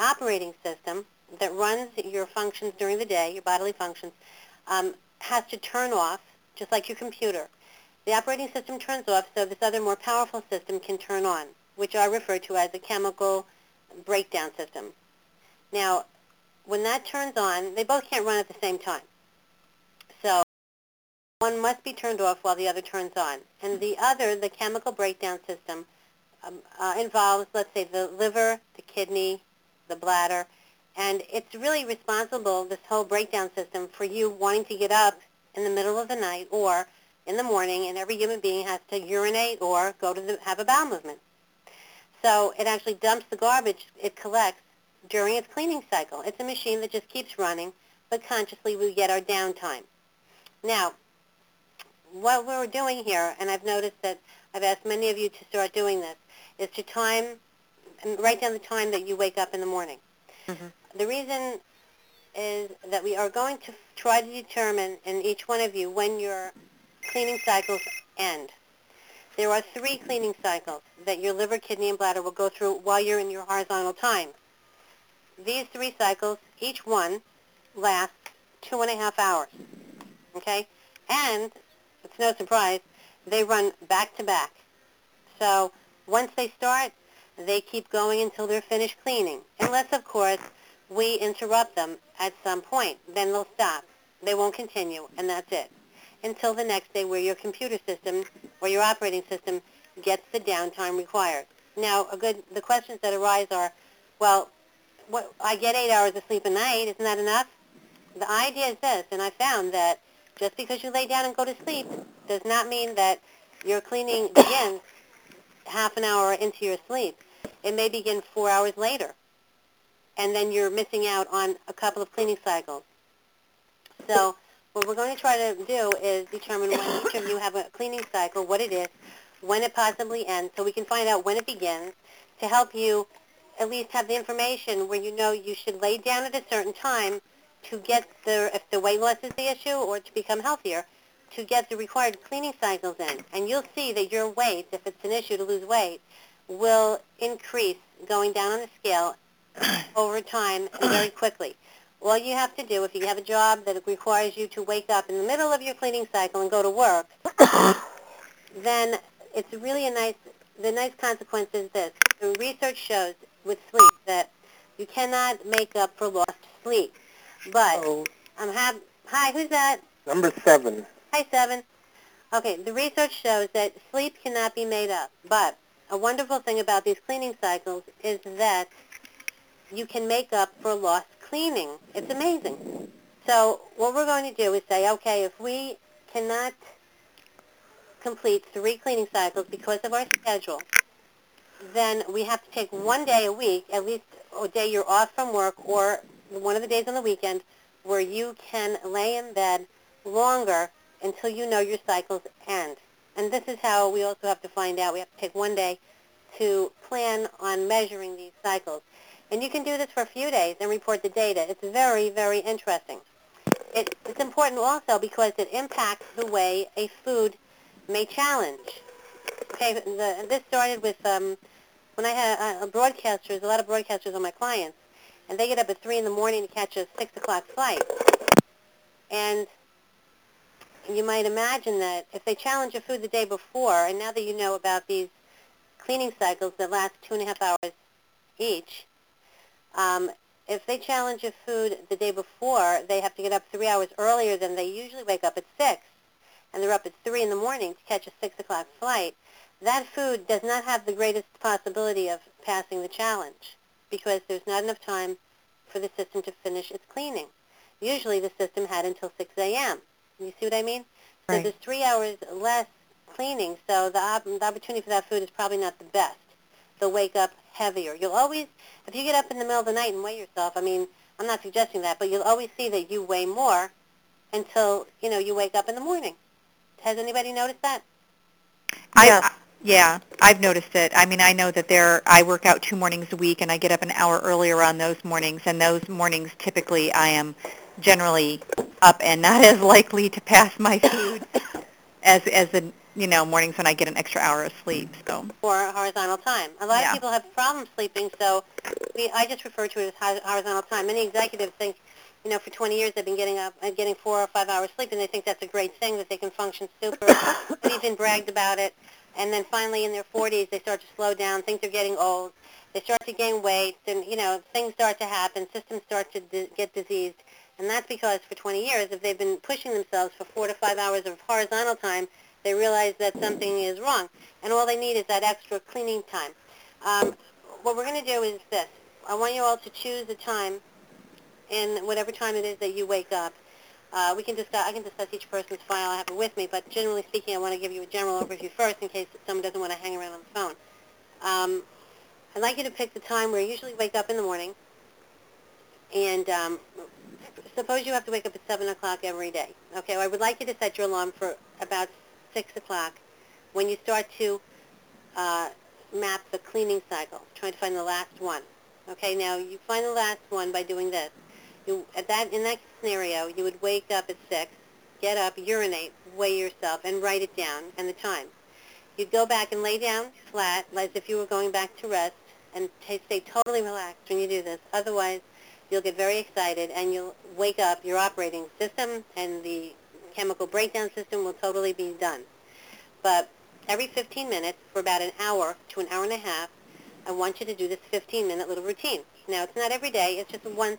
operating system that runs your functions during the day, your bodily functions, um, has to turn off, just like your computer. The operating system turns off so this other more powerful system can turn on, which I refer to as a chemical breakdown system. Now, when that turns on, they both can't run at the same time. So one must be turned off while the other turns on. And the other, the chemical breakdown system, um, uh, involves, let's say, the liver, the kidney, the bladder, and it's really responsible, this whole breakdown system, for you wanting to get up in the middle of the night or in the morning, and every human being has to urinate or go to the, have a bowel movement. So it actually dumps the garbage it collects during its cleaning cycle. It's a machine that just keeps running, but consciously we get our downtime. Now, what we're doing here, and I've noticed that I've asked many of you to start doing this, is to time, and write down the time that you wake up in the morning. Mm-hmm. The reason is that we are going to try to determine in each one of you when your cleaning cycles end. There are three cleaning cycles that your liver, kidney, and bladder will go through while you're in your horizontal time. These three cycles, each one, lasts two and a half hours. Okay? And, it's no surprise, they run back to back. So once they start, they keep going until they're finished cleaning. Unless, of course, we interrupt them at some point. Then they'll stop. They won't continue, and that's it. Until the next day where your computer system or your operating system gets the downtime required. Now, a good, the questions that arise are, well, what, I get eight hours of sleep a night. Isn't that enough? The idea is this, and I found that just because you lay down and go to sleep does not mean that your cleaning begins half an hour into your sleep. It may begin four hours later and then you're missing out on a couple of cleaning cycles. So what we're going to try to do is determine when each of you have a cleaning cycle, what it is, when it possibly ends, so we can find out when it begins to help you at least have the information where you know you should lay down at a certain time to get the, if the weight loss is the issue or to become healthier, to get the required cleaning cycles in. And you'll see that your weight, if it's an issue to lose weight, will increase going down on the scale over time and very quickly. All you have to do, if you have a job that requires you to wake up in the middle of your cleaning cycle and go to work, then it's really a nice, the nice consequence is this. The research shows with sleep that you cannot make up for lost sleep. But Oh, I'm have, hi, who's that? number seven. Hi, Seven. Okay, the research shows that sleep cannot be made up, but a wonderful thing about these cleaning cycles is that you can make up for lost cleaning. It's amazing. So what we're going to do is say, okay, if we cannot complete three cleaning cycles because of our schedule, then we have to take one day a week, at least a day you're off from work or one of the days on the weekend, where you can lay in bed longer until you know your cycles end. And this is how we also have to find out. We have to take one day to plan on measuring these cycles. And you can do this for a few days and report the data. It's very, very interesting. It, it's important also because it impacts the way a food may challenge. Okay, the, this started with um, when I had uh, broadcasters, a lot of broadcasters are my clients, and they get up at 3 in the morning to catch a 6 o'clock flight. And you might imagine that if they challenge a food the day before, and now that you know about these cleaning cycles that last two and a half hours each, um, if they challenge a food the day before, they have to get up three hours earlier than they usually wake up at 6, and they're up at 3 in the morning to catch a 6 o'clock flight, that food does not have the greatest possibility of passing the challenge because there's not enough time for the system to finish its cleaning. Usually the system had until 6 a.m. You see what I mean? So Right. there's three hours less cleaning, so the, op- the opportunity for that food is probably not the best. They'll wake up heavier. You'll always, if you get up in the middle of the night and weigh yourself, I mean, I'm not suggesting that, but you'll always see that you weigh more until, you know, you wake up in the morning. Has anybody noticed that? I, Yes. yeah, I've noticed it. I mean, I know that there. I work out two mornings a week, and I get up an hour earlier on those mornings. And those mornings, typically, I am generally up and not as likely to pass my food as as the you know mornings when I get an extra hour of sleep. Mm. So for horizontal time. A lot Yeah. of people have problems sleeping, so we, I just refer to it as horizontal time. Many executives think, you know, for 20 years they've been getting up and getting four or five hours sleep, and they think that's a great thing that they can function super. They've even bragged about it. And then finally, in their 40s, they start to slow down. Things are getting old. They start to gain weight, and you know, things start to happen. Systems start to di- get diseased, and that's because for 20 years, if they've been pushing themselves for four to five hours of horizontal time, they realize that something is wrong, and all they need is that extra cleaning time. Um, what we're going to do is this. I want you all to choose a time in whatever time it is that you wake up. Uh, we can discuss, I can discuss each person's file. I have it with me, but generally speaking, I want to give you a general overview first in case someone doesn't want to hang around on the phone. Um, I'd like you to pick the time where you usually wake up in the morning, and um, suppose you have to wake up at 7 o'clock every day. Okay, well, I would like you to set your alarm for about 6 o'clock when you start to uh, map the cleaning cycle, trying to find the last one. Okay, now you find the last one by doing this. You, at that, in that scenario, you would wake up at 6, get up, urinate, weigh yourself, and write it down, and the time. You'd go back and lay down flat, as if you were going back to rest, and stay totally relaxed when you do this. Otherwise, you'll get very excited, and you'll wake up, your operating system and the chemical breakdown system will totally be done. But every 15 minutes for about an hour to an hour and a half, I want you to do this 15-minute little routine. Now, it's not every day. It's just once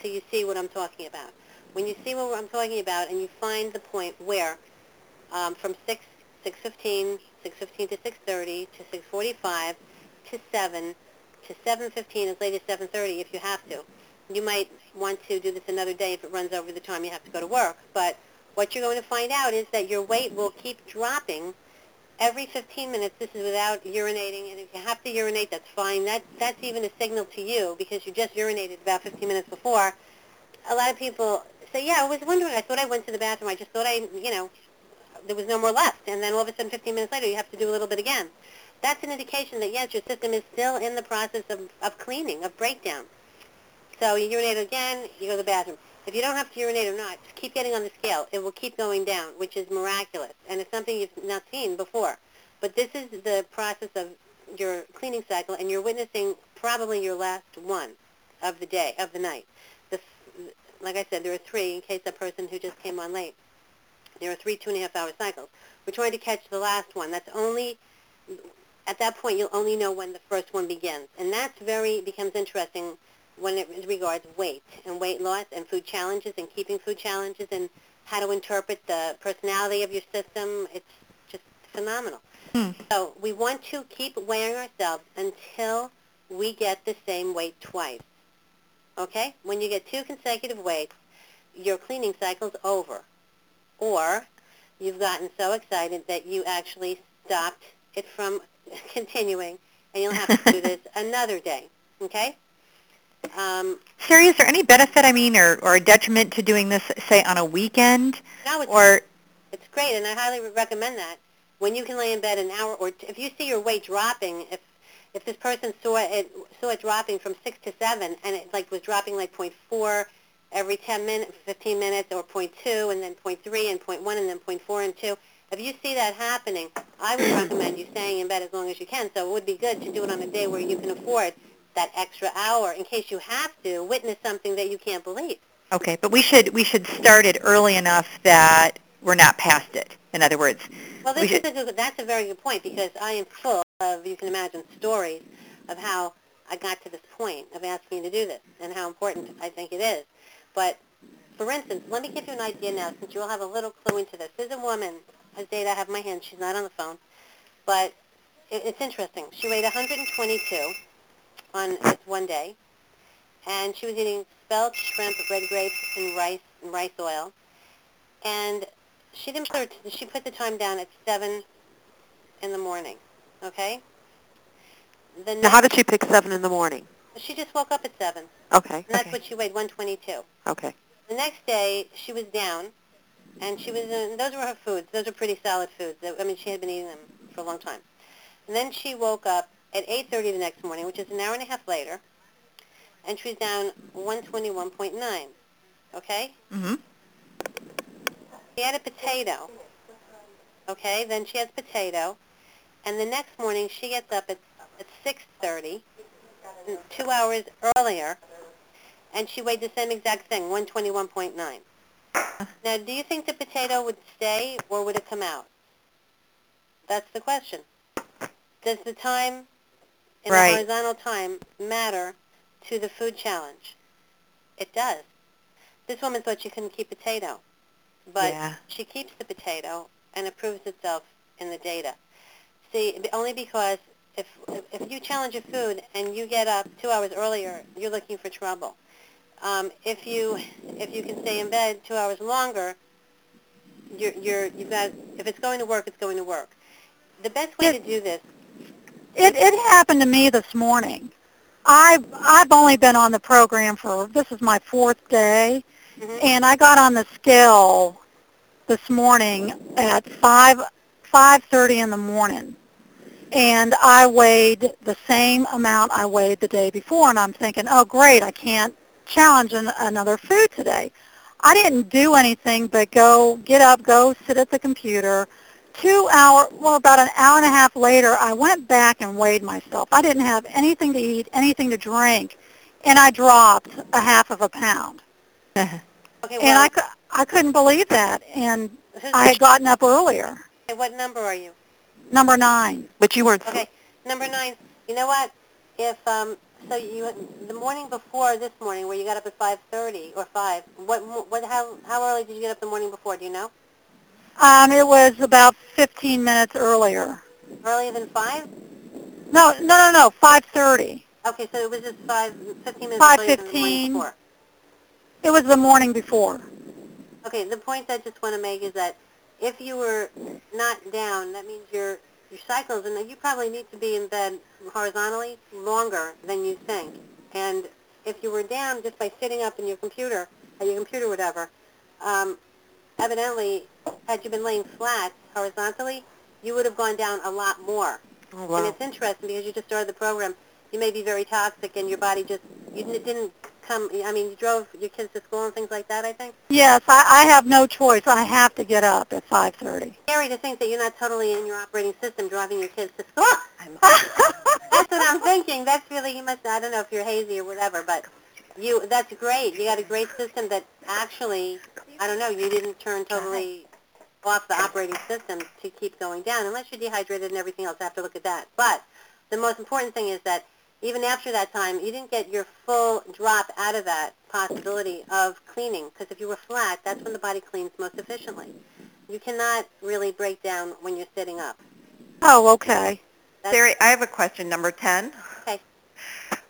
till you see what I'm talking about. When you see what I'm talking about and you find the point where um, from 6, 6.15, 6.15 to 6.30 to 6.45 to 7 to 7.15 as late as 7.30 if you have to. You might want to do this another day if it runs over the time you have to go to work. But what you're going to find out is that your weight will keep dropping every 15 minutes. This is without urinating, and if you have to urinate, that's fine. That that's even a signal to you because you just urinated about 15 minutes before. A lot of people say, "Yeah, I was wondering. I thought I went to the bathroom. I just thought I, you know, there was no more left." And then all of a sudden, 15 minutes later, you have to do a little bit again. That's an indication that yes, your system is still in the process of, of cleaning, of breakdown. So you urinate again, you go to the bathroom. If you don't have to urinate or not, just keep getting on the scale. It will keep going down, which is miraculous, and it's something you've not seen before. But this is the process of your cleaning cycle, and you're witnessing probably your last one of the day, of the night. The, like I said, there are three, in case that person who just came on late. There are three two-and-a-half-hour cycles. We're trying to catch the last one. That's only, at that point, you'll only know when the first one begins. And that's very, becomes interesting when it regards weight and weight loss and food challenges and keeping food challenges and how to interpret the personality of your system. It's just phenomenal. Hmm. So we want to keep weighing ourselves until we get the same weight twice. Okay? When you get two consecutive weights, your cleaning cycle's over. Or you've gotten so excited that you actually stopped it from continuing, and you'll have to do this another day. Okay? Um, Sherry, is there any benefit, I mean, or, or a detriment to doing this, say, on a weekend? now it's, Or, it's great, and I highly would recommend that. When you can lay in bed an hour, or t- if you see your weight dropping, if if this person saw it saw it dropping from six to seven, and it like was dropping like point four every 10 minutes, 15 minutes, or point two, and then point three, and point one, and then point four and two. If you see that happening, I would recommend you staying in bed as long as you can. So it would be good to do it on a day where you can afford that extra hour in case you have to witness something that you can't believe. okay, but we should, we should start it early enough that we're not past it, in other words. Well, We this is should- a that's a very good point because I am full of, you can imagine, stories of how I got to this point of asking you to do this and how important I think it is. But, for instance, let me give you an idea now since you'll have a little clue into this. There's a woman, as date I have in my hand, she's not on the phone, but it, it's interesting. She weighed 122 on this one day, and she was eating spelt, shrimp, red grapes, and rice, and rice oil. And she didn't put her t- she put the time down at seven in the morning. Okay. The Now, how did she pick 7 in the morning? she just woke up at seven, Okay, and that's Okay. what she weighed 122. okay. The next day she was down, and she was in, those were her foods. Those are pretty solid foods. I mean, she had been eating them for a long time. And then she woke up at 8:30 the next morning, which is an hour and a half later, and she was down 121.9. Okay. hmm She had a potato. Okay, then she has potato. And the next morning she gets up at, at 6.30 two hours earlier, and she weighed the same exact thing, 121.9. Now, do you think the potato would stay, or would it come out? That's the question. Does the time, in Right. the horizontal time, matter to the food challenge? It does. This woman thought she couldn't keep potato, but Yeah. she keeps the potato, and it proves itself in the data. See, only because if if you challenge a food and you get up two hours earlier, you're looking for trouble. Um, if you if you can stay in bed two hours longer, you're you're you've got if it's going to work, it's going to work. The best way Yeah. to do this, It it happened to me this morning. I I've only been on the program for this is my fourth day, Mhm. and I got on the scale this morning at five five thirty in the morning, and I weighed the same amount I weighed the day before, and I'm thinking, oh great, I can't challenge an, another food today. I didn't do anything but go get up, go sit at the computer. Two hour, well, about an hour and a half later, I went back and weighed myself. I didn't have anything to eat, anything to drink, and I dropped a half of a pound. okay, And I, cou- I couldn't believe that. And I had gotten up earlier. what number are you? Number nine. But you weren't. Okay, number nine. You know what? If um, so, you the morning before this morning, where you got up at five thirty or five. What what how how early did you get up the morning before? Do you know? Um, it was about 15 minutes earlier. Earlier than five? No, no, no, no, 5.30. Okay, so it was just five, 15 minutes than the morning 5:15. before. It was the morning before. Okay, the point I just want to make is that if you were not down, that means your your cycles, and you probably need to be in bed horizontally longer than you think. And if you were down just by sitting up in your computer, at your computer, or whatever, um, evidently, had you been laying flat horizontally, you would have gone down a lot more. Oh, wow. And it's interesting because you just started the program. You may be very toxic, and your body just you didn't- didn't come. I mean, you drove your kids to school and things like that. I think. Yes, I, I have no choice. I have to get up at 5.30. scary to think that you're not totally in your operating system driving your kids to school. that's what I'm thinking. That's really you must. I don't know if you're hazy or whatever, but you. That's great. You got a great system that actually. I don't know. You didn't turn totally off the operating system to keep going down, unless you're dehydrated and everything else. I have to look at that. But the most important thing is that even after that time, you didn't get your full drop out of that possibility of cleaning. Because if you were flat, that's when the body cleans most efficiently. You cannot really break down when you're sitting up. oh, okay. That's, Sari, I have a question, number 10. Okay.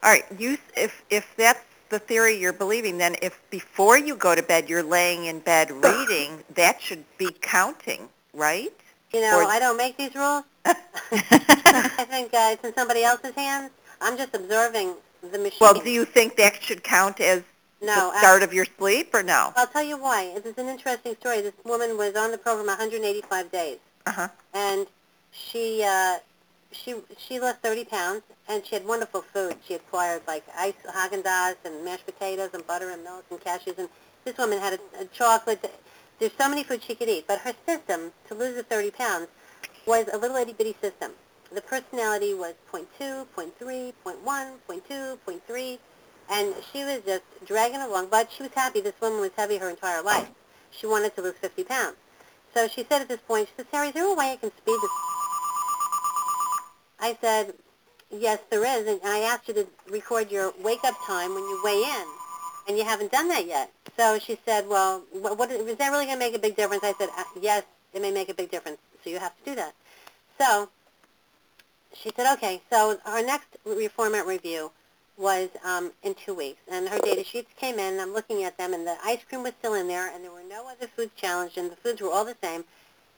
All right, you, if, if that's the theory you're believing, then if before you go to bed you're laying in bed reading, that should be counting, right? You know, Or- I don't make these rules. I think uh, it's in somebody else's hands. I'm just observing the machine. Well, do you think that should count as no, the start of your sleep or no? I'll tell you why. This is an interesting story. This woman was on the program 185 days, Uh-huh. and she uh, she she lost 30 pounds, and she had wonderful food. She acquired like ice Haagen Dazs and mashed potatoes and butter and milk and cashews. And this woman had a, a chocolate. There's so many foods she could eat, but her system to lose the 30 pounds was a little itty bitty system. The personality was 0.2, 0.3, 0.1, 0.2, 0.3, and she was just dragging along. But she was happy. This woman was heavy her entire life. She wanted to lose 50 pounds. So she said at this point, she said, Sari, is there a way I can speed this? I said, yes, there is. And I asked you to record your wake-up time when you weigh in, and you haven't done that yet. So she said, well, what, what is that really going to make a big difference? I said, uh, yes, it may make a big difference. So you have to do that. So she said, okay. So our next reformat review was um, in two weeks, and her data sheets came in. And I'm looking at them, and the ice cream was still in there, and there were no other foods challenged, and the foods were all the same.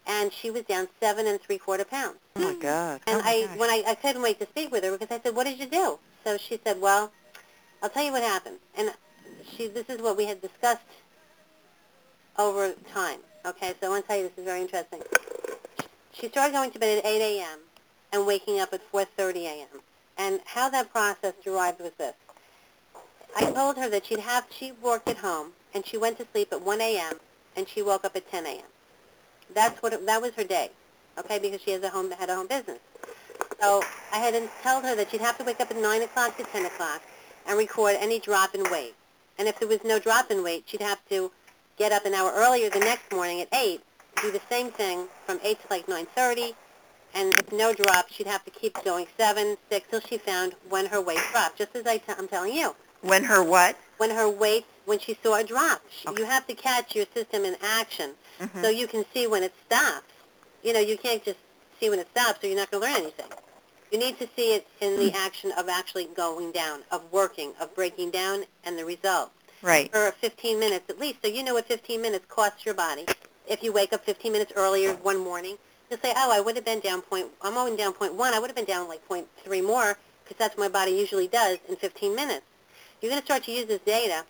And she was down seven and three quarter pounds. Oh, my God. And Oh, my I, gosh. when I, I couldn't wait to speak with her because I said, "What did you do?" So she said, "Well, I'll tell you what happened." And she, this is what we had discussed over time. Okay, so I want to tell you this is very interesting. She started going to bed at 8 a.m. and waking up at 4:30 a.m. And how that process derived was this: I told her that she'd have she worked at home and she went to sleep at 1 a.m. and she woke up at 10 a.m. That's what it, that was her day, okay? Because she has a home had a home business. So I had told her that she'd have to wake up at 9 o'clock to 10 o'clock and record any drop in weight. And if there was no drop in weight, she'd have to get up an hour earlier the next morning at 8, do the same thing from 8 to like 9.30, and if no drop, she'd have to keep going 7, 6, till she found when her weight dropped, just as I t- I'm telling you. When her what? When her weight, when she saw a drop. Okay. You have to catch your system in action Mhm. so you can see when it stops. You know, you can't just see when it stops or you're not going to learn anything. You need to see it in the action of actually going down, of working, of breaking down, and the result. Right. For 15 minutes at least, so you know what 15 minutes costs your body. If you wake up 15 minutes earlier one morning, you'll say, oh, I would have been down point, I'm only down point one, I would have been down like point three more, because that's what my body usually does in 15 minutes. You're going to start to use this data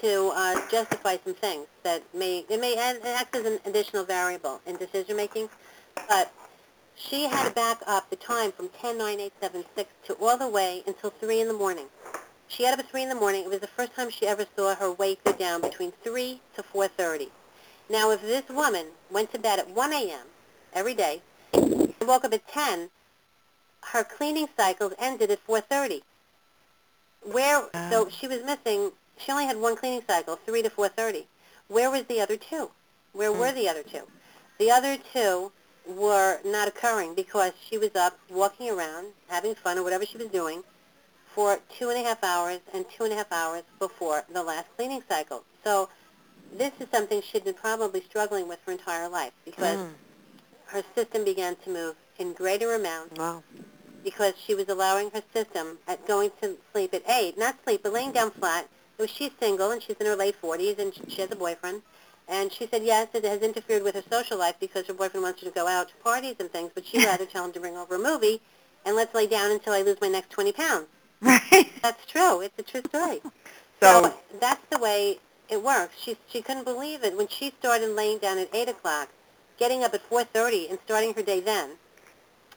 to uh, justify some things that may, it may add, it acts as an additional variable in decision making, but she had to back up the time from 10, 9, 8, 7, 6 to all the way until 3 in the morning. She got up at 3 in the morning. It was the first time she ever saw her weight go down between 3 to 4.30. Now, if this woman went to bed at 1 a.m. every day and woke up at 10, her cleaning cycles ended at 4.30. Where, so she was missing, she only had one cleaning cycle, 3 to 4.30. Where was the other two? Where were the other two? The other two were not occurring because she was up walking around, having fun or whatever she was doing for two and a half hours and two and a half hours before the last cleaning cycle. So this is something she'd been probably struggling with her entire life because Mm. her system began to move in greater amounts Wow. because she was allowing her system at going to sleep at 8, not sleep, but laying down flat. So she's single and she's in her late 40s and she has a boyfriend. And she said, yes, it has interfered with her social life because her boyfriend wants her to go out to parties and things, but she'd rather tell him to bring over a movie and let's lay down until I lose my next 20 pounds. Right. That's true. It's a true story. So, So that's the way it works. She she couldn't believe it when she started laying down at eight o'clock, getting up at four thirty and starting her day then.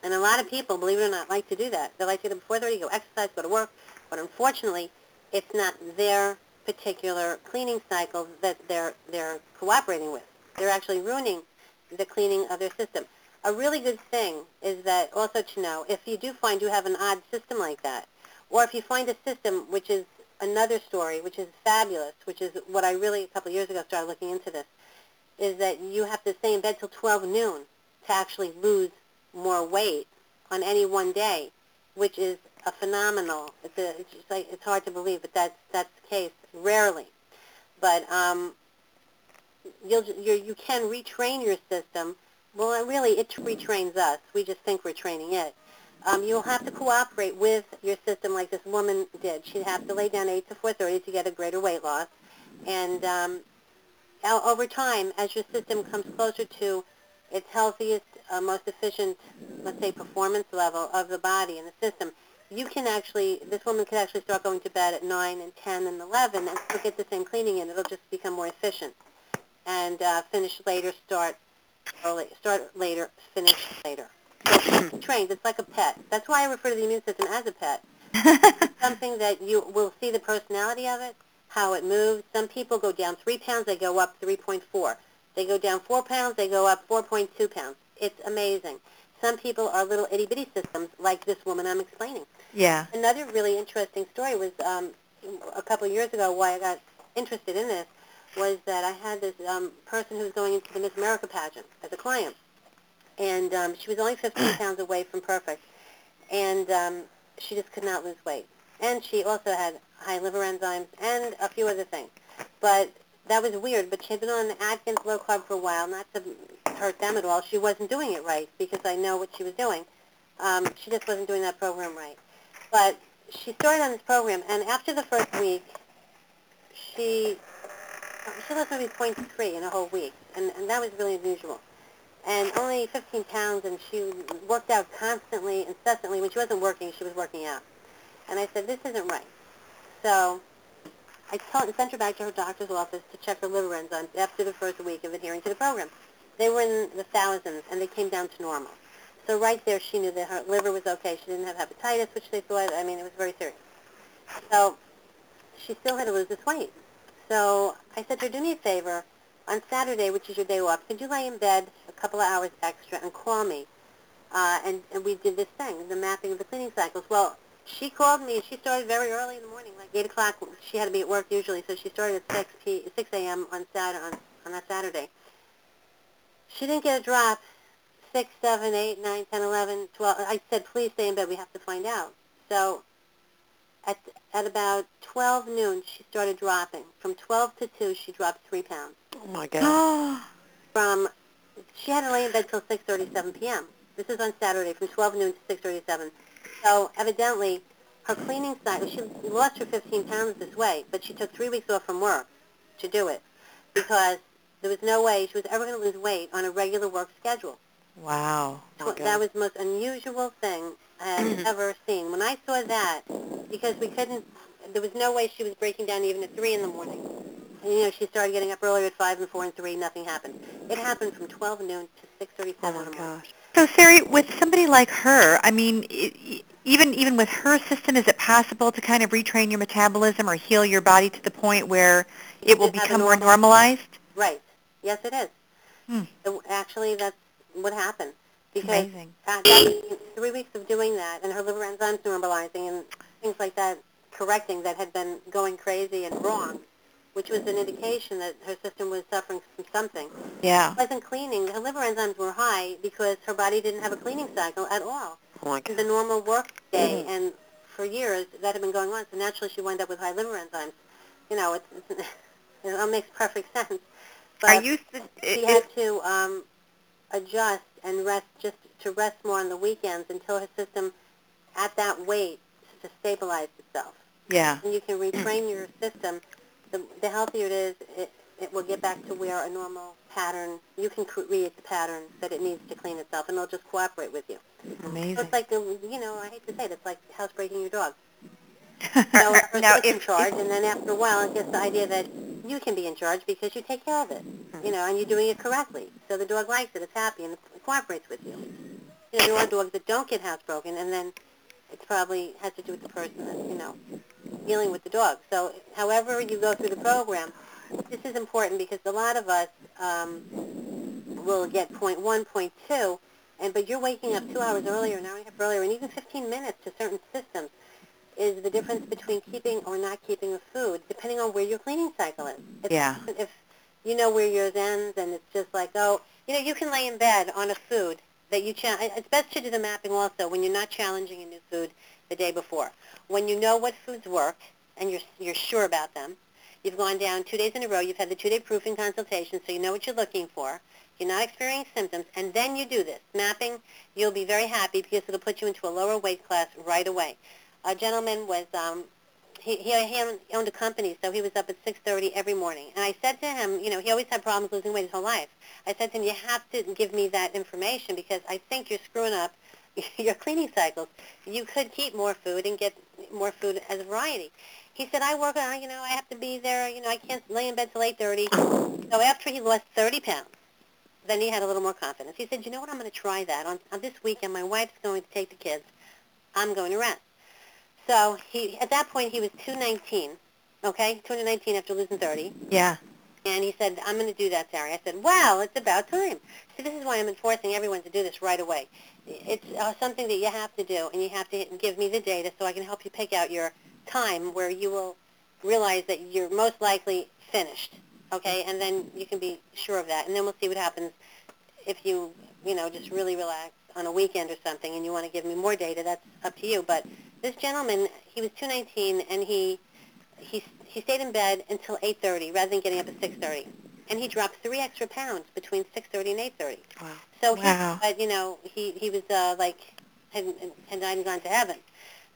And a lot of people, believe it or not, like to do that. They like to get up at four thirty, go exercise, go to work. But unfortunately, it's not their particular cleaning cycle that they're they're cooperating with. They're actually ruining the cleaning of their system. A really good thing is that also to know if you do find you have an odd system like that, or if you find a system which is another story, which is fabulous, which is what I really a couple years ago started looking into this, is that you have to stay in bed till 12 noon to actually lose more weight on any one day, which is a phenomenal. It's a, it's just like it's hard to believe, but that's that's the case. Rarely, but um, you'll you you can retrain your system. Well, really, it retrains us. We just think we're training it. Um, you'll have to cooperate with your system like this woman did. She'd have to lay down 8 to 4.30 to get a greater weight loss. And um, over time, as your system comes closer to its healthiest, uh, most efficient, let's say, performance level of the body and the system, you can actually, this woman could actually start going to bed at 9 and 10 and 11 and still get the same cleaning in. It'll just become more efficient. And uh, finish later, start early, start later, finish later. So it's trained. It's like a pet. That's why I refer to the immune system as a pet. Something that you will see the personality of it, how it moves. Some people go down three pounds, they go up 3.4. They go down four pounds, they go up 4.2 pounds. It's amazing. Some people are little itty bitty systems, like this woman I'm explaining. yeah. Another really interesting story was um, a couple of years ago. Why I got interested in this was that I had this um, person who was going into the Miss America pageant as a client, and um, she was only 15 pounds away from perfect, and um, she just could not lose weight. And she also had high liver enzymes and a few other things. But that was weird. But she had been on the Atkins low carb for a while, not to hurt them at all. She wasn't doing it right because I know what she was doing. Um, she just wasn't doing that program right. But she started on this program, and after the first week, she she lost maybe 0.3 in a whole week, and, and that was really unusual. And only 15 pounds, and she worked out constantly, incessantly. When she wasn't working, she was working out. And I said, this isn't right. So I sent her back to her doctor's office to check her liver enzymes after the first week of adhering to the program. They were in the thousands, and they came down to normal. So right there, she knew that her liver was okay. She didn't have hepatitis, which they thought, I mean, it was very serious. So she still had to lose this weight. So I said to her, do me a favor. On Saturday, which is your day off, could you lay in bed a couple of hours extra and call me uh, and, and we did this thing, the mapping of the cleaning cycles. Well, she called me, she started very early in the morning, like 8 o'clock. She had to be at work usually, so she started at 6, p, 6 a.m. on, Sat- on, on that Saturday. She didn't get a drop 6, 7, 8, 9, 10, 11, 12. I said, please stay in bed. We have to find out. So at, at about 12 noon, she started dropping. From 12 to 2, she dropped 3 pounds. Oh my God. From She had to lay in bed till 6.37 p.m. This is on Saturday from 12 noon to 6.37. So evidently, her cleaning cycle, she lost her 15 pounds this way, but she took three weeks off from work to do it because there was no way she was ever going to lose weight on a regular work schedule. wow. Tw- that was the most unusual thing I had ever seen. When I saw that, because we couldn't, there was no way she was breaking down even at 3 in the morning. And, you know, she started getting up earlier at 5 and 4 and 3, nothing happened. It happened from 12 noon to 6.37 Oh in my the morning. gosh. So, Sari, with somebody like her, I mean, i- i- even even with her system, is it possible to kind of retrain your metabolism or heal your body to the point where it will become more normalized? Right. Yes, it is. Hmm. So actually, that's what happened. Because Amazing. uh, three weeks of doing that and her liver enzymes normalizing and things like that, correcting that had been going crazy and wrong, which was an indication that her system was suffering from something. Yeah. wasn't cleaning. Her liver enzymes were high because her body didn't have a cleaning cycle at all. Oh my The normal work day, and for years that had been going on. So naturally, she wound up with high liver enzymes. You know, it's, it's it all makes perfect sense. But Are you, su- she had to um, adjust and rest just to rest more on the weekends until her system at that weight to stabilize itself. Yeah. And you can retrain your system. The, the healthier it is, it, it will get back to where a normal pattern, you can create the pattern that it needs to clean itself, and it'll just cooperate with you. So Amazing. it's like, the, you know, I hate to say it, it's like housebreaking your dog. So now, in if- charge, and then after a while, it gets the idea that you can be in charge because you take care of it, you know, and you're doing it correctly. So the dog likes it, it's happy, and it cooperates with you. You know, there are dogs that don't get housebroken, and then it probably has to do with the person that, you know, dealing with the dog. So however you go through the program, this is important because a lot of us um, will get point one, point two, and but you're waking up two hours earlier, an hour and a half earlier, and even 15 minutes to certain systems is the difference between keeping or not keeping a food, depending on where your cleaning cycle is. If, Yeah. If you know where yours ends, and it's just like, oh, you know, you can lay in bed on a food that you cha- It's best to do the mapping also when you're not challenging a new food the day before. When you know what foods work and you're you're sure about them, you've gone down two days in a row. You've had the two-day proofing consultation, so you know what you're looking for. You're not experiencing symptoms, and then you do this mapping. You'll be very happy because it'll put you into a lower weight class right away. A gentleman was um, he, he owned a company, so he was up at 6:30 every morning. And I said to him, you know, he always had problems losing weight his whole life. I said to him, you have to give me that information because I think you're screwing up your cleaning cycles. You could keep more food and get more food as a variety. He said, I work you know, I have to be there, you know, I can't lay in bed till 8.30. So after he lost 30 pounds, then he had a little more confidence. He said, you know what, I'm going to try that. On, on this weekend, my wife's going to take the kids. I'm going to rest. So he, at that point, he was 219, okay, 219 after losing 30. Yeah. And he said, I'm going to do that, Sari. I said, well, it's about time. See, this is why I'm enforcing everyone to do this right away. It's uh, something that you have to do, and you have to give me the data so I can help you pick out your time where you will realize that you're most likely finished, okay? And then you can be sure of that. And then we'll see what happens if you, you know, just really relax on a weekend or something and you want to give me more data. That's up to you. But this gentleman, he was 219, and he he he stayed in bed until 8:30 rather than getting up at 6:30, and he dropped three extra pounds between 6:30 and 8:30. Wow. So Wow. he, but you know, he he was uh, like had had died and gone to heaven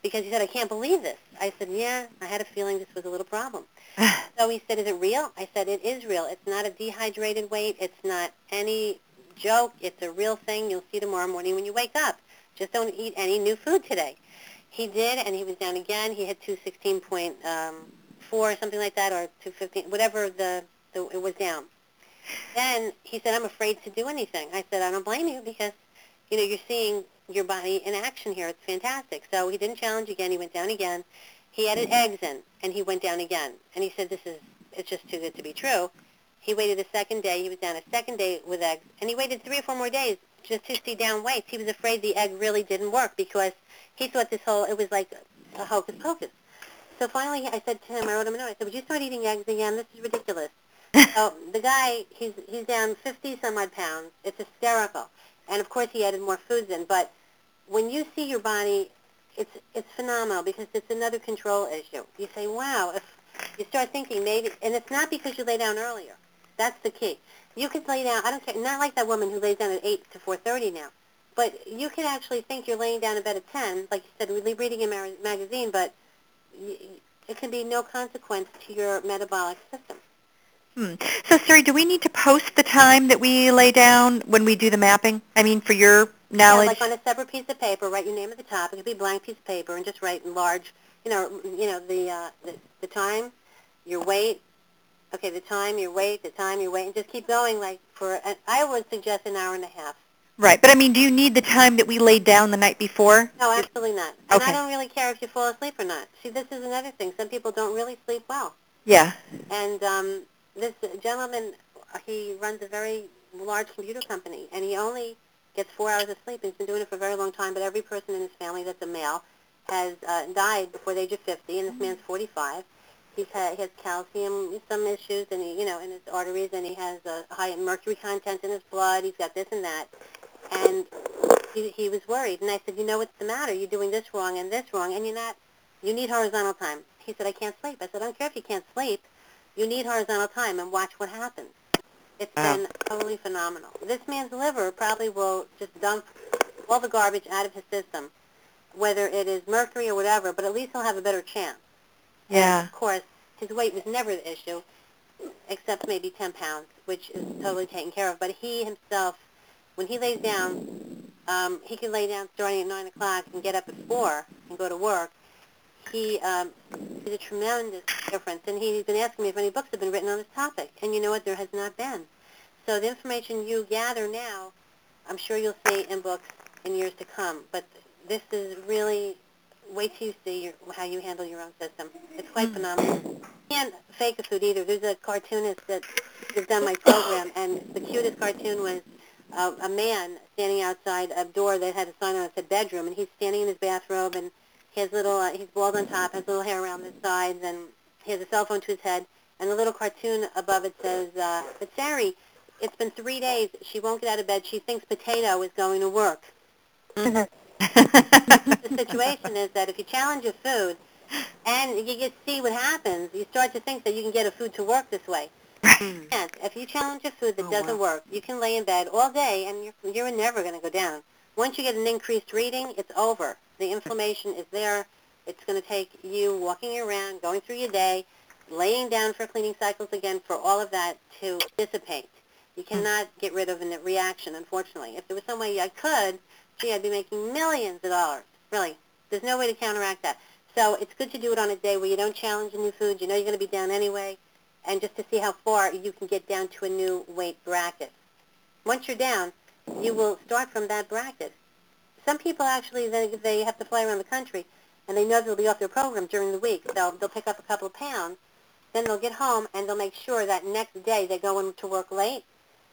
because he said, "I can't believe this." I said, "Yeah, I had a feeling this was a little problem." So he said, "Is it real?" I said, "It is real. It's not a dehydrated weight. It's not any joke. It's a real thing. You'll see tomorrow morning when you wake up. Just don't eat any new food today." He did, and he was down again. He had 216.4 um, or something like that, or 215, whatever the, the it was down. Then he said, "I'm afraid to do anything." I said, "I don't blame you because, you know, you're seeing your body in action here. It's fantastic." So he didn't challenge again. He went down again. He added eggs in, and he went down again. And he said, "This is it's just too good to be true." He waited a second day. He was down a second day with eggs, and he waited three or four more days to see down weights. He was afraid the egg really didn't work because he thought this whole it was like a hocus pocus. So finally, I said to him, I wrote him a note. I said, "Would you start eating eggs again? This is ridiculous." so the guy, he's he's down 50 some odd pounds. It's hysterical, and of course he added more foods in. But when you see your body, it's it's phenomenal because it's another control issue. You say, "Wow!" If you start thinking maybe, and it's not because you lay down earlier. That's the key. You could lay down. I don't care. Not like that woman who lays down at eight to 4:30 now. But you could actually think you're laying down in bed at 10, like you said, really reading a mar- magazine, but y- it can be no consequence to your metabolic system. Hmm. So, Sari, do we need to post the time that we lay down when we do the mapping? I mean, for your knowledge? Yeah, like on a separate piece of paper, write your name at the top. It could be a blank piece of paper, and just write in large, you know, you know the uh, the, the time, your weight. Okay, the time, your wait, the time, your wait, and just keep going. Like for, an, I would suggest an hour and a half. right. But I mean, do you need the time that we laid down the night before? No, absolutely not. And Okay. I don't really care if you fall asleep or not. See, this is another thing. Some people don't really sleep well. Yeah. And um, this gentleman, uh, he runs a very large computer company, and he only gets four hours of sleep. He's been doing it for a very long time, but every person in his family that's a male has uh, died before the age of 50, and this man's 45. He's had, he has calcium, some issues, and he, you know, in his arteries, and he has a high mercury content in his blood. He's got this and that, and he, he was worried. And I said, you know what's the matter? You're doing this wrong and this wrong, and you're not. You need horizontal time. He said, I can't sleep. I said, I don't care if you can't sleep. You need horizontal time and watch what happens. It's Wow. been totally phenomenal. This man's liver probably will just dump all the garbage out of his system, whether it is mercury or whatever, but at least he'll have a better chance. And Yeah. of course, his weight was never the issue, except maybe 10 pounds, which is totally taken care of. But he himself, when he lays down, um, he can lay down starting at 9 o'clock and get up at 4 and go to work. He um, a tremendous difference, and he's been asking me if any books have been written on this topic. And you know what? There has not been. So the information you gather now, I'm sure you'll see in books in years to come. But this is really, wait till you see your, how you handle your own system. It's quite phenomenal. Can't fake a food either. There's a cartoonist that has done my program, and the cutest cartoon was uh, a man standing outside a door that had a sign on it said bedroom, and he's standing in his bathrobe, and he has little, uh, he's bald on top, has little hair around the sides, and he has a cell phone to his head, and the little cartoon above it says, uh, but Sari, it's been three days. She won't get out of bed. She thinks potato is going to work. The situation is that if you challenge your food and you just see what happens, you start to think that you can get a food to work this way. Yes, if you challenge a food that Oh, doesn't work, you can lay in bed all day and you're, you're never going to go down. Once you get an increased reading, it's over. The inflammation is there. It's going to take you walking around, going through your day, laying down for cleaning cycles again for all of that to dissipate. You hmm. cannot get rid of a reaction, unfortunately. If there was some way I could, gee, I'd be making millions of dollars. Really. There's no way to counteract that. So it's good to do it on a day where you don't challenge a new food. You know you're going to be down anyway, and just to see how far you can get down to a new weight bracket. Once you're down, you will start from that bracket. Some people actually, they, they have to fly around the country, and they know they'll be off their program during the week. They'll, they'll pick up a couple of pounds, then they'll get home, and they'll make sure that next day they go in to work late,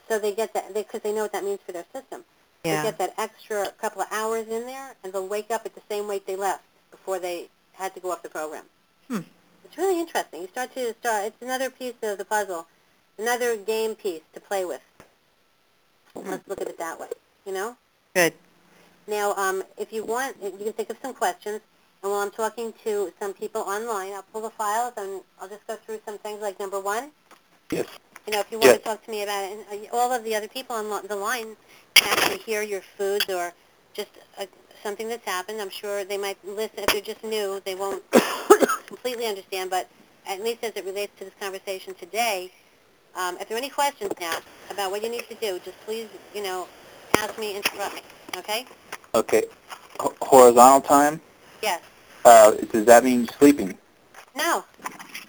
so they get that, because they, know what that means for their system. Yeah. They get that extra couple of hours in there, and they'll wake up at the same weight they left before they had to go off the program. Hmm. It's really interesting. You start to start. It's another piece of the puzzle, another game piece to play with. Let's look at it that way. You know. Good. Now, um, if you want, you can think of some questions. And while I'm talking to some people online, I'll pull the files and I'll just go through some things like number one. Yes. You know, if you want Yes. to talk to me about it, and uh, all of the other people on the line actually hear your foods or just uh, something that's happened. I'm sure they might listen. If they're just new, they won't completely understand, but at least as it relates to this conversation today, um, if there are any questions now about what you need to do, just please, you know, ask me, interrupt me, okay? Okay. Ho- horizontal time, Yes. uh, does that mean sleeping? No.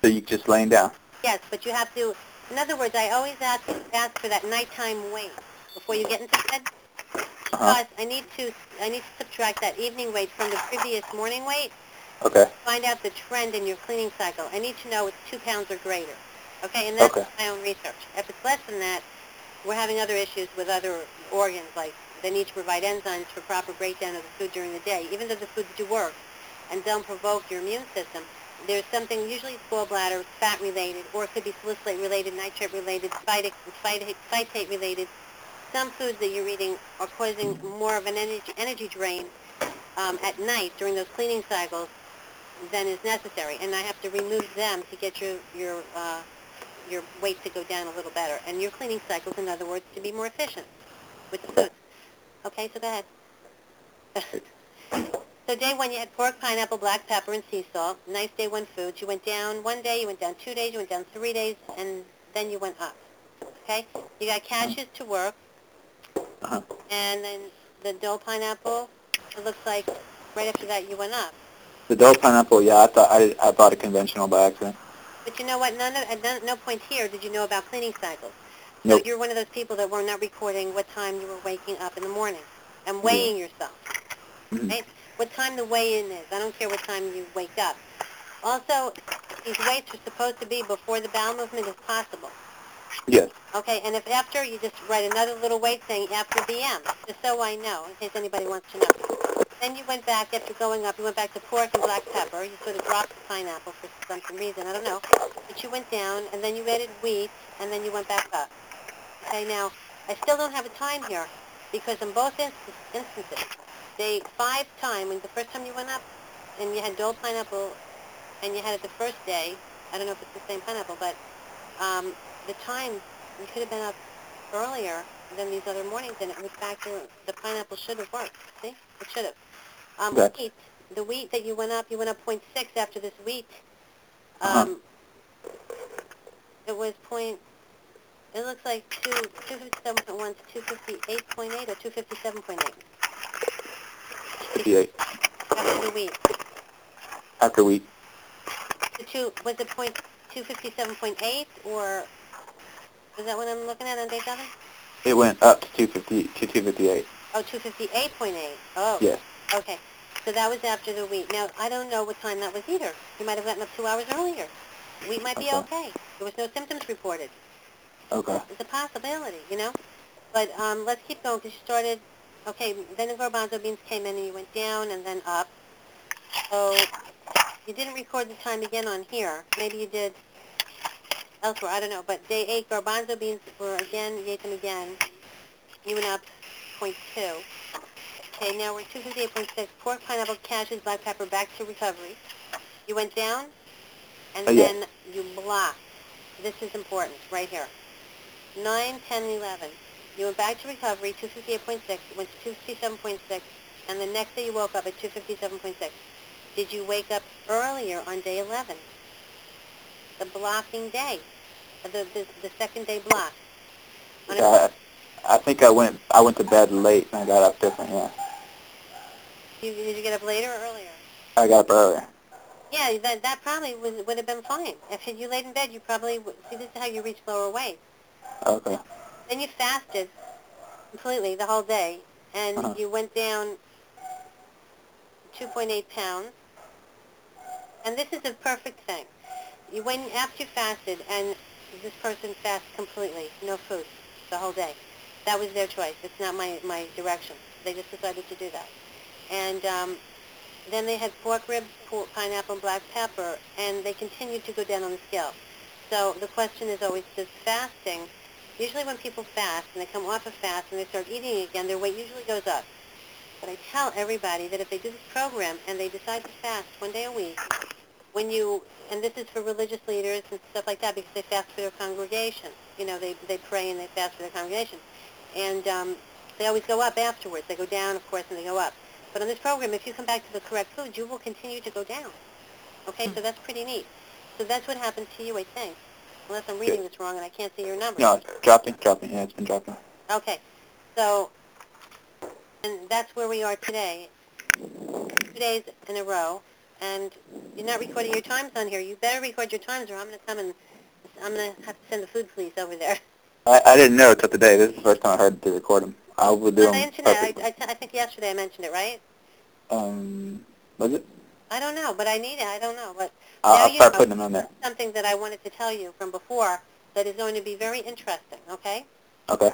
So you just laying down? Yes, but you have to, in other words, I always ask, ask for that nighttime weight before you get into bed. Uh-huh. Because I need to, I need to subtract that evening weight from the previous morning weight, Okay. find out the trend in your cleaning cycle. I need to know it's two pounds or greater. Okay, and that's Okay. my own research. If it's less than that, we're having other issues with other organs like they need to provide enzymes for proper breakdown of the food during the day. Even though the foods do work and don't provoke your immune system, there's something, usually it's gallbladder, fat-related, or it could be salicylate-related, nitrate-related, phytic- phytic- phytate-related. Some foods that you're eating are causing more of an energy, energy drain um, at night during those cleaning cycles than is necessary, and I have to remove them to get your your uh, your weight to go down a little better, and your cleaning cycles, in other words, to be more efficient with the food. Okay, so go ahead. so day one, you had pork, pineapple, black pepper, and sea salt. Nice day one foods. You went down one day, you went down two days, you went down three days, and then you went up. Okay, you got cashews to work, Uh-huh. and then the Dole pineapple. It looks like right after that you went up. The Dole pineapple, yeah, I thought I, I bought a conventional by accident. But you know what? None of, at no, no point here did you know about cleaning cycles. Nope. You're one of those people that were not recording what time you were waking up in the morning and weighing yourself. Mhm. Right? What time the weigh-in is. I don't care what time you wake up. Also, these weights are supposed to be before the bowel movement is possible. Yes. Okay, and if after, you just write another little weight saying after BM, just so I know, in case anybody wants to know. Then you went back, after going up, you went back to pork and black pepper. You sort of dropped the pineapple for some reason, I don't know. But you went down, and then you added wheat, and then you went back up. Okay, now, I still don't have a time here, because in both instances, they, five time, when the first time you went up, and you had Dole pineapple, and you had it the first day, I don't know if it's the same pineapple, but um, the time, you could have been up earlier than these other mornings, and it was back to, the pineapple should have worked, see? It should have. Um, Okay. wheat, the wheat that you went up, you went up point six after this wheat. Uh-huh. Um, it was point, it looks like two, two fifty-seven point one to two fifty-eight point eight, or two fifty-seven point eight, 58. after the wheat. After wheat. The two, was it point two fifty-seven point eight, or, is that what I'm looking at on day seven? It went up to 250 to 258. Oh, 258.8. Oh. Yes. Okay. So that was after the wheat. Now, I don't know what time that was either. You might have gotten up two hours earlier. Wheat might be Okay. okay. There was no symptoms reported. Okay. It's a possibility, you know? But um, let's keep going because you started, okay, then the garbanzo beans came in and you went down and then up. So you didn't record the time again on here. Maybe you did elsewhere. I don't know. But day eight, garbanzo beans were again, you ate them again. You went up 0.2. Okay, now we're at 258.6. Pork, pineapple, cashews, black pepper, back to recovery. You went down, and Uh, then you blocked. This is important, right here. 9, 10, 11. You went back to recovery, 258.6, went to 257.6, and the next day you woke up at 257.6. Did you wake up earlier on day 11? The blocking day, the, the, the second day block. On Yeah, I, I think I went I went to bed late and I got up different, yeah. you, did you get up later or earlier? I got up earlier. Yeah, that, that probably would, would have been fine. If you laid in bed, you probably would. See, this is how you reach lower weight. Okay. Then you fasted completely the whole day, and Uh-huh. you went down 2.8 pounds. And this is a perfect thing. You went after you fasted, and this person fasts completely, no food, the whole day. That was their choice. It's not my my direction. They just decided to do that. And um, then they had pork ribs, pineapple, and black pepper, and they continued to go down on the scale. So the question is always, does fasting, usually when people fast and they come off a fast and they start eating again, their weight usually goes up. But I tell everybody that if they do this program and they decide to fast one day a week, when you, and this is for religious leaders and stuff like that because they fast for their congregation. You know, they, they pray and they fast for their congregation. And um, they always go up afterwards. They go down, of course, and they go up. But on this program, if you come back to the correct food, you will continue to go down. Okay, so that's pretty neat. So that's what happened to you, I think. Unless I'm reading this wrong and I can't see your numbers. No, it's dropping, dropping. Yeah, it's been dropping. Okay, so, and that's where we are today, two days in a row, and you're not recording your times on here. You better record your times or I'm going to come and, I'm going to have to send the food police over there. I, I didn't know until today. This is the first time I heard to record them. I would do On the them internet, I. I, I think yesterday I mentioned it, right? Um, was it? I don't know, but I need it, I don't know, but I'll, Now I'll you start know. putting them in there. something that I wanted to tell you from before that is going to be very interesting, okay? Okay.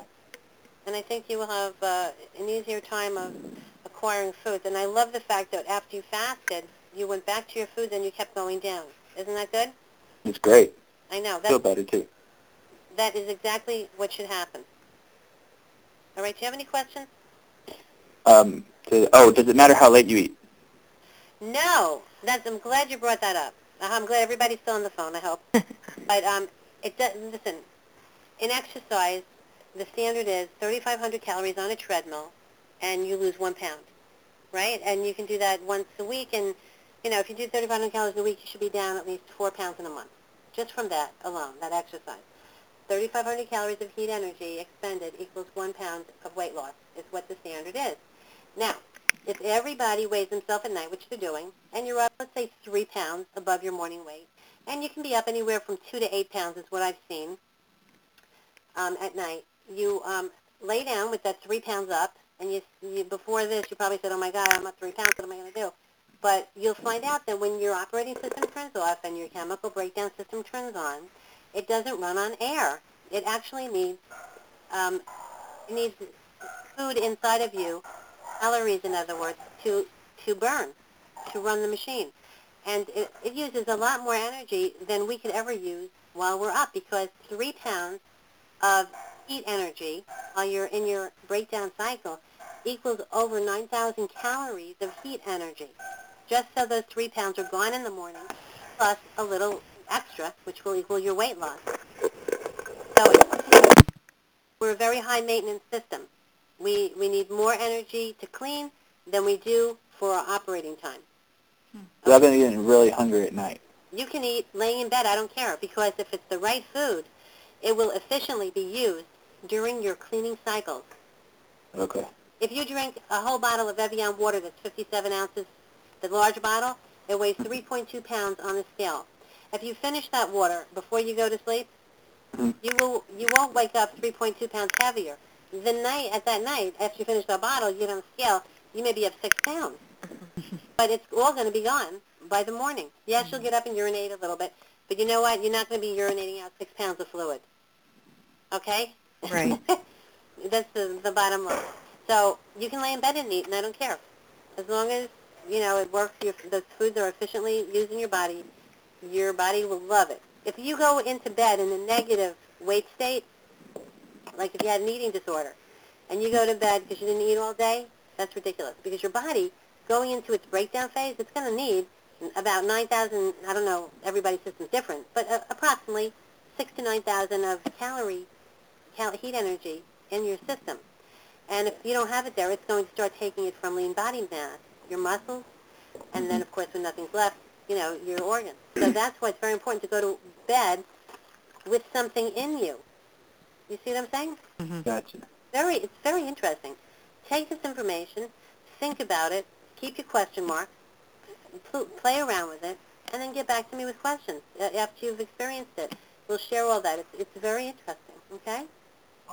and I think you will have uh, an easier time of acquiring foods. And I love the fact that after you fasted, you went back to your foods and you kept going down. Isn't that good? It's great. I know. Feel That, better too. that is exactly what should happen. All right, do you have any questions? Um, to, oh, does it matter how late you eat? No. That's, I'm glad you brought that up. Uh, I'm glad everybody's still on the phone, I hope. But um, it does, listen, in exercise, the standard is 3,500 calories on a treadmill, and you lose one pound, right? And you can do that once a week, and you know, if you do 3,500 calories a week, you should be down at least four pounds in a month, just from that alone, that exercise. 3,500 calories of heat energy expended equals one pound of weight loss, is what the standard is. Now, if everybody weighs themselves at night, which they're doing, and you're up, let's say, three pounds above your morning weight, and you can be up anywhere from two to eight pounds is what I've seen um, at night. You um, lay down with that three pounds up, and you, you before this you probably said, "Oh my God, I'm up three pounds. What am I going to do?" But you'll find out that when your operating system turns off and your chemical breakdown system turns on, it doesn't run on air. It actually needs um, it needs food inside of you, calories in other words, to to burn, to run the machine and it, it uses a lot more energy than we could ever use while we're up because three pounds of heat energy while you're in your breakdown cycle equals over 9,000 calories of heat energy. Just so those three pounds are gone in the morning, plus a little extra, which will equal your weight loss. So we're a very high maintenance system. We, we need more energy to clean than we do for our operating time. So I've been getting really hungry at night. You can eat laying in bed, I don't care, because if it's the right food, it will efficiently be used during your cleaning cycles. Okay. If you drink a whole bottle of Evian water that's 57 ounces, the large bottle, it weighs 3.2 pounds on the scale. If you finish that water before you go to sleep, you will you won't wake up 3.2 pounds heavier. The night at that night, after you finish that bottle, you get on the scale, you may be up six pounds, but it's all going to be gone by the morning. Yes, you'll get up and urinate a little bit, but you know what? You're not going to be urinating out six pounds of fluid. Okay? Right. That's the, the bottom line. So you can lay in bed and eat, and I don't care. As long as, you know, it works, your, those foods are efficiently used in your body, your body will love it. If you go into bed in a negative weight state, like if you had an eating disorder, and you go to bed because you didn't eat all day, that's ridiculous. Because your body, going into its breakdown phase, it's going to need about 9,000, I don't know, everybody's system's different, but uh, approximately 6 to 9,000 of calorie, cal- heat energy in your system. And if you don't have it there, it's going to start taking it from lean body mass, your muscles, and then, mm-hmm. of course, when nothing's left, you know, your organs. So mm-hmm. that's why it's very important to go to bed with something in you. You see what I'm saying? Mm-hmm. Gotcha. Very, it's very interesting. Take this information, think about it, keep your question marks, pl- play around with it, and then get back to me with questions uh, after you've experienced it. We'll share all that. It's, it's very interesting, okay?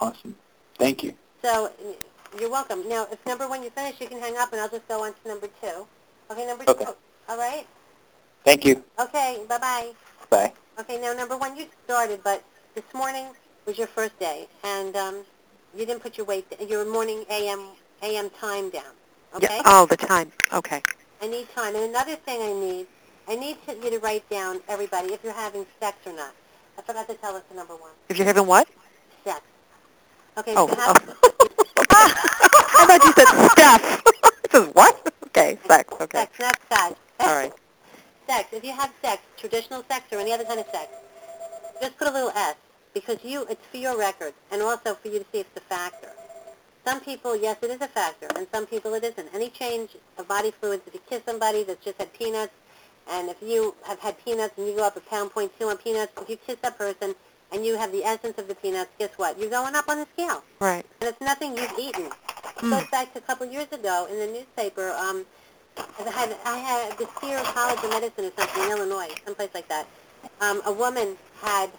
Awesome. Thank you. So y- you're welcome. Now, if number one you finish, you can hang up, and I'll just go on to number two. Okay, number Okay. two. All right? Thank you. Okay, bye-bye. Bye. Okay, now number one, you started, but this morning was your first day, and um, you didn't put your weight, your morning AM AM time down. Okay. Yeah, all the time. Okay. I need time. And another thing I need, I need to, you to write down everybody if you're having sex or not. I forgot to tell us the number one. If you're having what? Sex. Okay. Oh, so I thought you said stuff. this is what? Okay, sex. Okay. Sex, not sex. All right. Sex. If you have sex, traditional sex or any other kind of sex, just put a little S because you, it's for your record and also for you to see if it's a factor. Some people, yes, it is a factor, and some people it isn't. Any change of body fluids, if you kiss somebody that's just had peanuts, and if you have had peanuts and you go up a pound point two on peanuts, if you kiss that person and you have the essence of the peanuts, guess what? You're going up on the scale. Right. And it's nothing you've eaten. It goes back to a couple of years ago in the newspaper. Um, I had I had the Sears College of Medicine or something in Illinois, someplace like that. Um, a woman had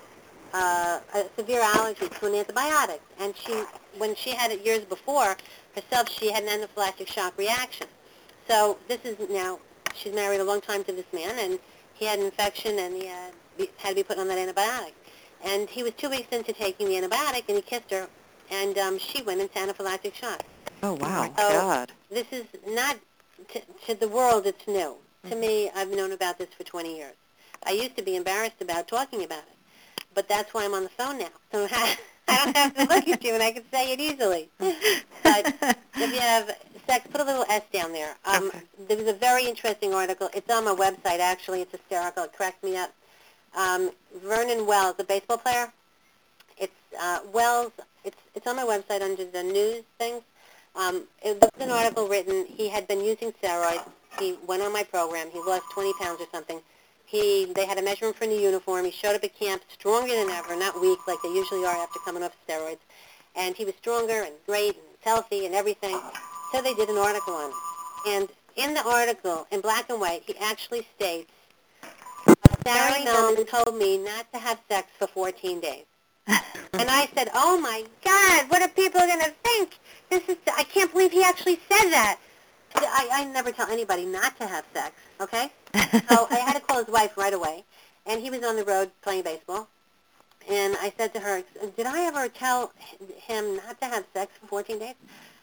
uh, a severe allergy to an antibiotic, and she, when she had it years before herself, she had an anaphylactic shock reaction. So this is now she's married a long time to this man, and he had an infection, and he had, had to be put on that antibiotic. And he was two weeks into taking the antibiotic, and he kissed her and um, she went into anaphylactic shock. Oh, wow. Oh. God. This is not, to, to the world, it's new. To Mm-hmm. me, I've known about this for 20 years. I used to be embarrassed about talking about it, but that's why I'm on the phone now. So I don't have to look at you, and I can say it easily. But if you have sex, put a little S down there. Um, Okay. There was a very interesting article. It's on my website, actually. It's hysterical. It cracks me up. Um, Vernon Wells, a baseball player. It's uh, Wells. It's it's on my website under the news things. Um, it was an article written. He had been using steroids. He went on my program. He lost 20 pounds or something. He they had to measure him for the uniform. He showed up at camp stronger than ever, not weak like they usually are after coming off steroids. And he was stronger and great and healthy and everything. So they did an article on him. And in the article, in black and white, he actually states, Sari Mellman told me not to have sex for 14 days. And I said, "Oh my God, what are people going to think? This is I can't believe he actually said that." I, I never tell anybody not to have sex, okay? So I had to call his wife right away, and he was on the road playing baseball. And I said to her, "Did I ever tell him not to have sex for 14 days?"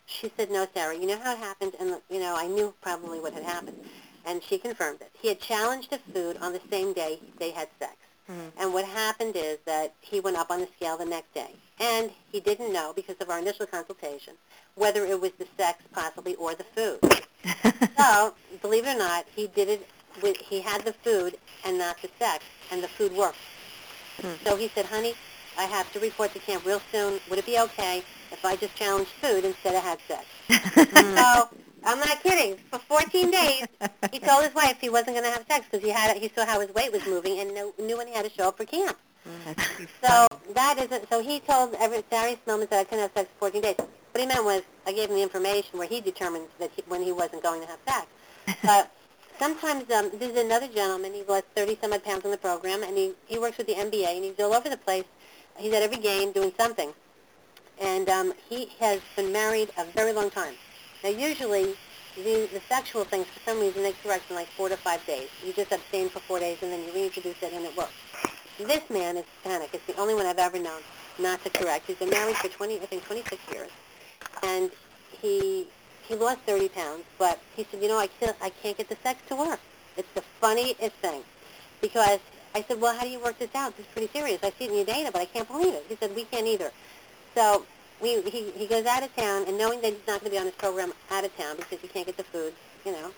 She said, "No, Sarah. You know how it happened, and you know I knew probably what had happened." And she confirmed it. He had challenged a food on the same day they had sex. Mm-hmm. And what happened is that he went up on the scale the next day. And he didn't know, because of our initial consultation, whether it was the sex possibly or the food. so, believe it or not, he did it with, he had the food and not the sex, and the food worked. Hmm. So he said, honey, I have to report to camp real soon. Would it be okay if I just challenged food instead of had sex? so, I'm not kidding. For 14 days, he told his wife he wasn't going to have sex because he had he saw how his weight was moving and knew, knew when he had to show up for camp. So that isn't. So he told everybody Sari Mellman that I couldn't have sex for 14 days. What he meant was I gave him the information where he determined that he, when he wasn't going to have sex. But sometimes um, there's another gentleman. He lost 30 some odd pounds in the program, and he he works with the NBA, and he's all over the place. He's at every game doing something, and um, he has been married a very long time. Now, usually, the, the sexual things, for some reason, they correct in like four to five days. You just abstain for four days, and then you reintroduce it, and it works. This man is Hispanic. It's the only one I've ever known not to correct. He's been married for 20, I think, 26 years, and he he lost 30 pounds, but he said, you know, I can't, I can't get the sex to work. It's the funniest thing, because I said, well, how do you work this out? This is pretty serious. I see it in your data, but I can't believe it. He said, we can't either. So we, he, he goes out of town, and knowing that he's not going to be on his program out of town because he can't get the food, you know,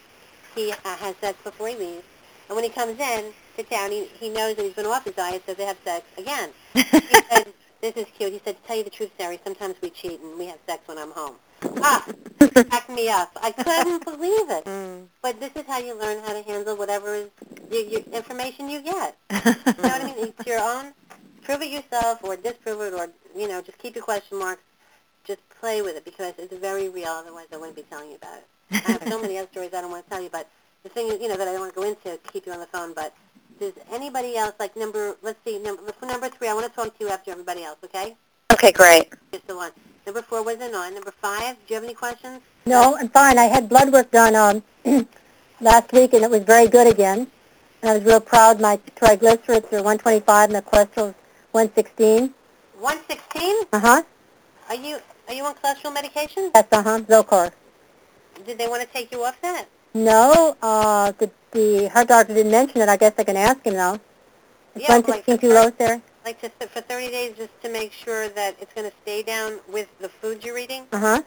he uh, has sex before he leaves. And when he comes in to town, he, he knows that he's been off his diet, so they have sex again. He said, this is cute. He said, to tell you the truth, Sari, sometimes we cheat and we have sex when I'm home. Ah, back me up. I couldn't believe it. But this is how you learn how to handle whatever is your, your information you get. You know what I mean? It's your own. Prove it yourself or disprove it or, you know, just keep your question marks. Just play with it because it's very real. Otherwise, I wouldn't be telling you about it. I have so many other stories I don't want to tell you, but the thing is, you know, that I don't want to go into to keep you on the phone, but does anybody else, like number, let's see, number, for number three, I want to talk to you after everybody else, okay? Okay, great. Just the one. Number four wasn't on. Number five, do you have any questions? No, I'm fine. I had blood work done um, last week, and it was very good again. And I was real proud. My triglycerides are 125, and the cholesterol is 116. 116? Uh-huh. Are you, are you on cholesterol medication? That's uh-huh, Zocor. Did they want to take you off that? No, uh, the, the heart doctor didn't mention it. I guess I can ask him, though. Is Yeah, like 116 the too low, Sari? Like to, for 30 days just to make sure that it's going to stay down with the food you're eating? Uh-huh.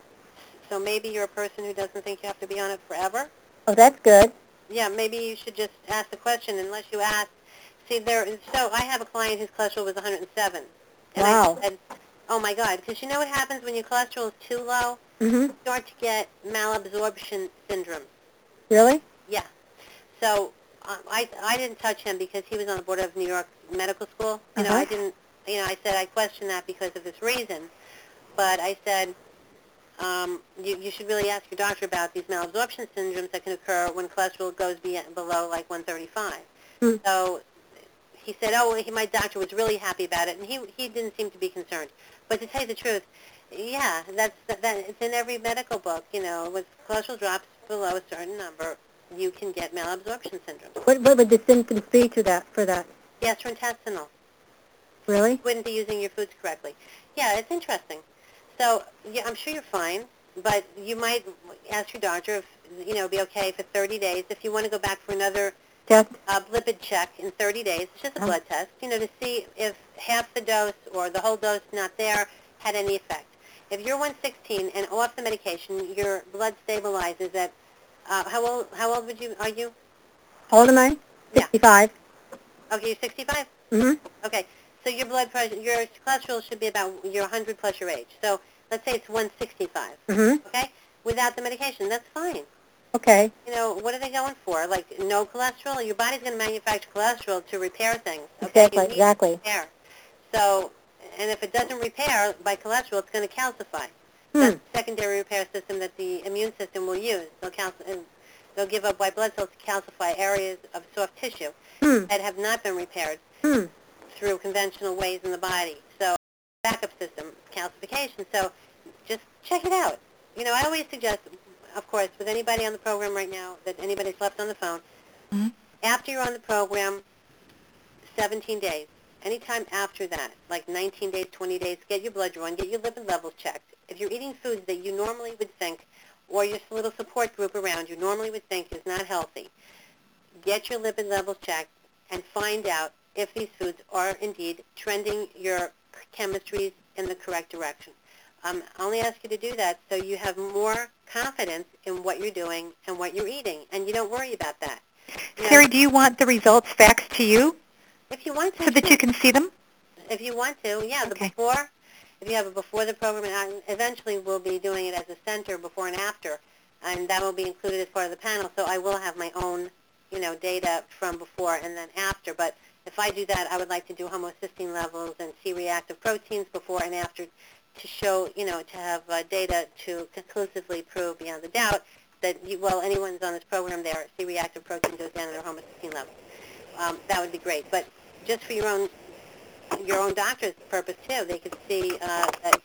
So maybe you're a person who doesn't think you have to be on it forever? Oh, that's good. Yeah, maybe you should just ask the question unless you ask. See, there. So I have a client whose cholesterol was 107. And Wow. I said, oh my God, because you know what happens when your cholesterol is too low? Mm-hmm. You start to get malabsorption syndrome. Really? Yeah. So um, I I didn't touch him because he was on the board of New York Medical School. You know, Uh-huh. I didn't. You know, I said I questioned that because of this reason, but I said um, you you should really ask your doctor about these malabsorption syndromes that can occur when cholesterol goes be- below like 135. Hmm. So he said, oh, he, my doctor was really happy about it, and he he didn't seem to be concerned. But to tell you the truth, yeah, that's that, that it's in every medical book. You know, with cholesterol drops below a certain number, you can get malabsorption syndrome. What, what would the symptoms be to that, for that? Gastrointestinal. Really? You wouldn't be using your foods correctly. Yeah, it's interesting. So, yeah, I'm sure you're fine, but you might ask your doctor if, you know, be okay for 30 days. If you want to go back for another Uh, lipid check in 30 days, it's just a Uh-huh. blood test, you know, to see if half the dose or the whole dose not there had any effect. If you're 116 and off the medication, your blood stabilizes at, uh, how old, how old would you, are you? How old am I? Yeah. 65. Okay, you're 65? Mm-hmm. Okay, so your blood pressure, your cholesterol should be about your 100 plus your age. So let's say it's 165, Mm-hmm. okay? Without the medication, that's fine. Okay. You know, what are they going for? Like no cholesterol? Your body's going to manufacture cholesterol to repair things. Okay? Exactly, exactly. Repair. So, and if it doesn't repair by cholesterol, it's going to calcify. Hmm. That's the secondary repair system that the immune system will use. They'll, calc- and they'll give up white blood cells to calcify areas of soft tissue Hmm. that have not been repaired Hmm. through conventional ways in the body. So backup system, calcification. So just check it out. You know, I always suggest, of course, with anybody on the program right now, that anybody's left on the phone, Mhm. after you're on the program, 17 days. Anytime after that, like 19 days, 20 days, get your blood drawn, get your lipid levels checked. If you're eating foods that you normally would think, or your little support group around you normally would think is not healthy, get your lipid levels checked and find out if these foods are indeed trending your chemistries in the correct direction. Um, I only ask you to do that so you have more confidence in what you're doing and what you're eating, and you don't worry about that. Terry, do you want the results faxed to you if you want to, so that sure. you can see them? if you want to, yeah, the before, if you have a before the program, and I- eventually we'll be doing it as a center before and after, and that will be included as part of the panel, so I will have my own, you know, data from before and then after, but if I do that, I would like to do homocysteine levels and C-reactive proteins before and after to show, you know, to have uh, data to conclusively prove beyond a doubt that, you, well, anyone's on this program, their C-reactive protein goes down to their homocysteine level. Um, that would be great, but just for your own your own doctor's purpose too. They could see uh, that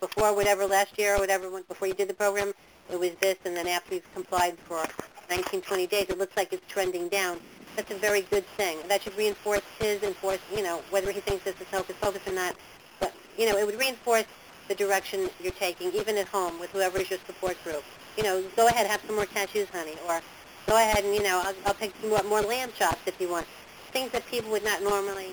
before whatever last year or whatever before you did the program, it was this, and then after you've complied for 19, 20 days, it looks like it's trending down. That's a very good thing. That should reinforce his enforce, you know, whether he thinks this is hocus pocus or not. But you know, it would reinforce the direction you're taking, even at home with whoever is your support group. You know, go ahead, have some more cashews, honey, or go ahead and you know, I'll, I'll pick some more, more lamb chops if you want. Things that people would not normally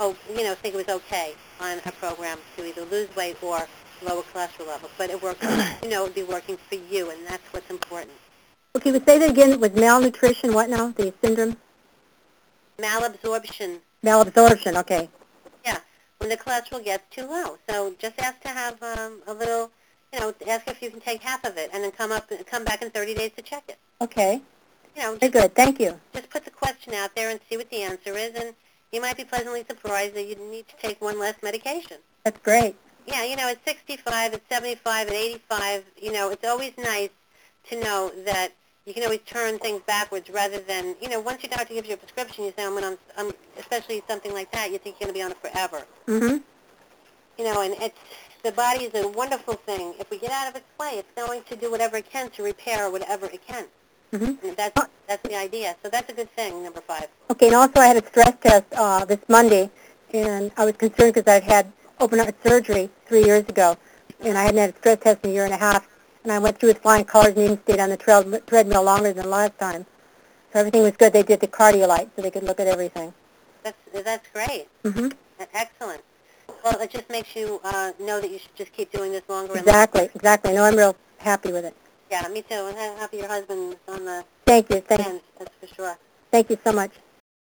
oh, you know, think it was okay on a program to either lose weight or lower cholesterol levels. But it works, you know, it would be working for you, and that's what's important. Okay, we say that again with malnutrition, what now? The syndrome? Malabsorption, Malabsorption, okay. When the cholesterol gets too low. So just ask to have um, a little, you know, ask if you can take half of it, and then come up, come back in 30 days to check it. Okay, You know, very just, good, thank you. just put the question out there and see what the answer is, and you might be pleasantly surprised that you need to take one less medication. That's great. Yeah, you know, at 65, at 75, at 85, you know, it's always nice to know that you can always turn things backwards rather than, you know, once your doctor gives you a prescription, you say, I'm, gonna, I'm especially something like that, you think you're going to be on it forever. Mm-hmm. You know, and it's, the body is a wonderful thing. If we get out of its way, it's going to do whatever it can to repair whatever it can. Mm-hmm. And that's, that's the idea. So that's a good thing, number five. Okay, and also I had a stress test uh, this Monday, and I was concerned because I'd had open heart surgery three years ago, and I hadn't had a stress test in a year and a half, and I went through with flying colors and even stayed on the trail, treadmill longer than last time. So everything was good. They did the cardiolite, so they could look at everything. That's, that's great. Mm-hmm. Excellent. Well, it just makes you uh, know that you should just keep doing this longer and Exactly, exactly. No, I'm real happy with it. Yeah, me too. And ha- happy your husband's on the Thank you, thank, end, that's for sure. thank you so much.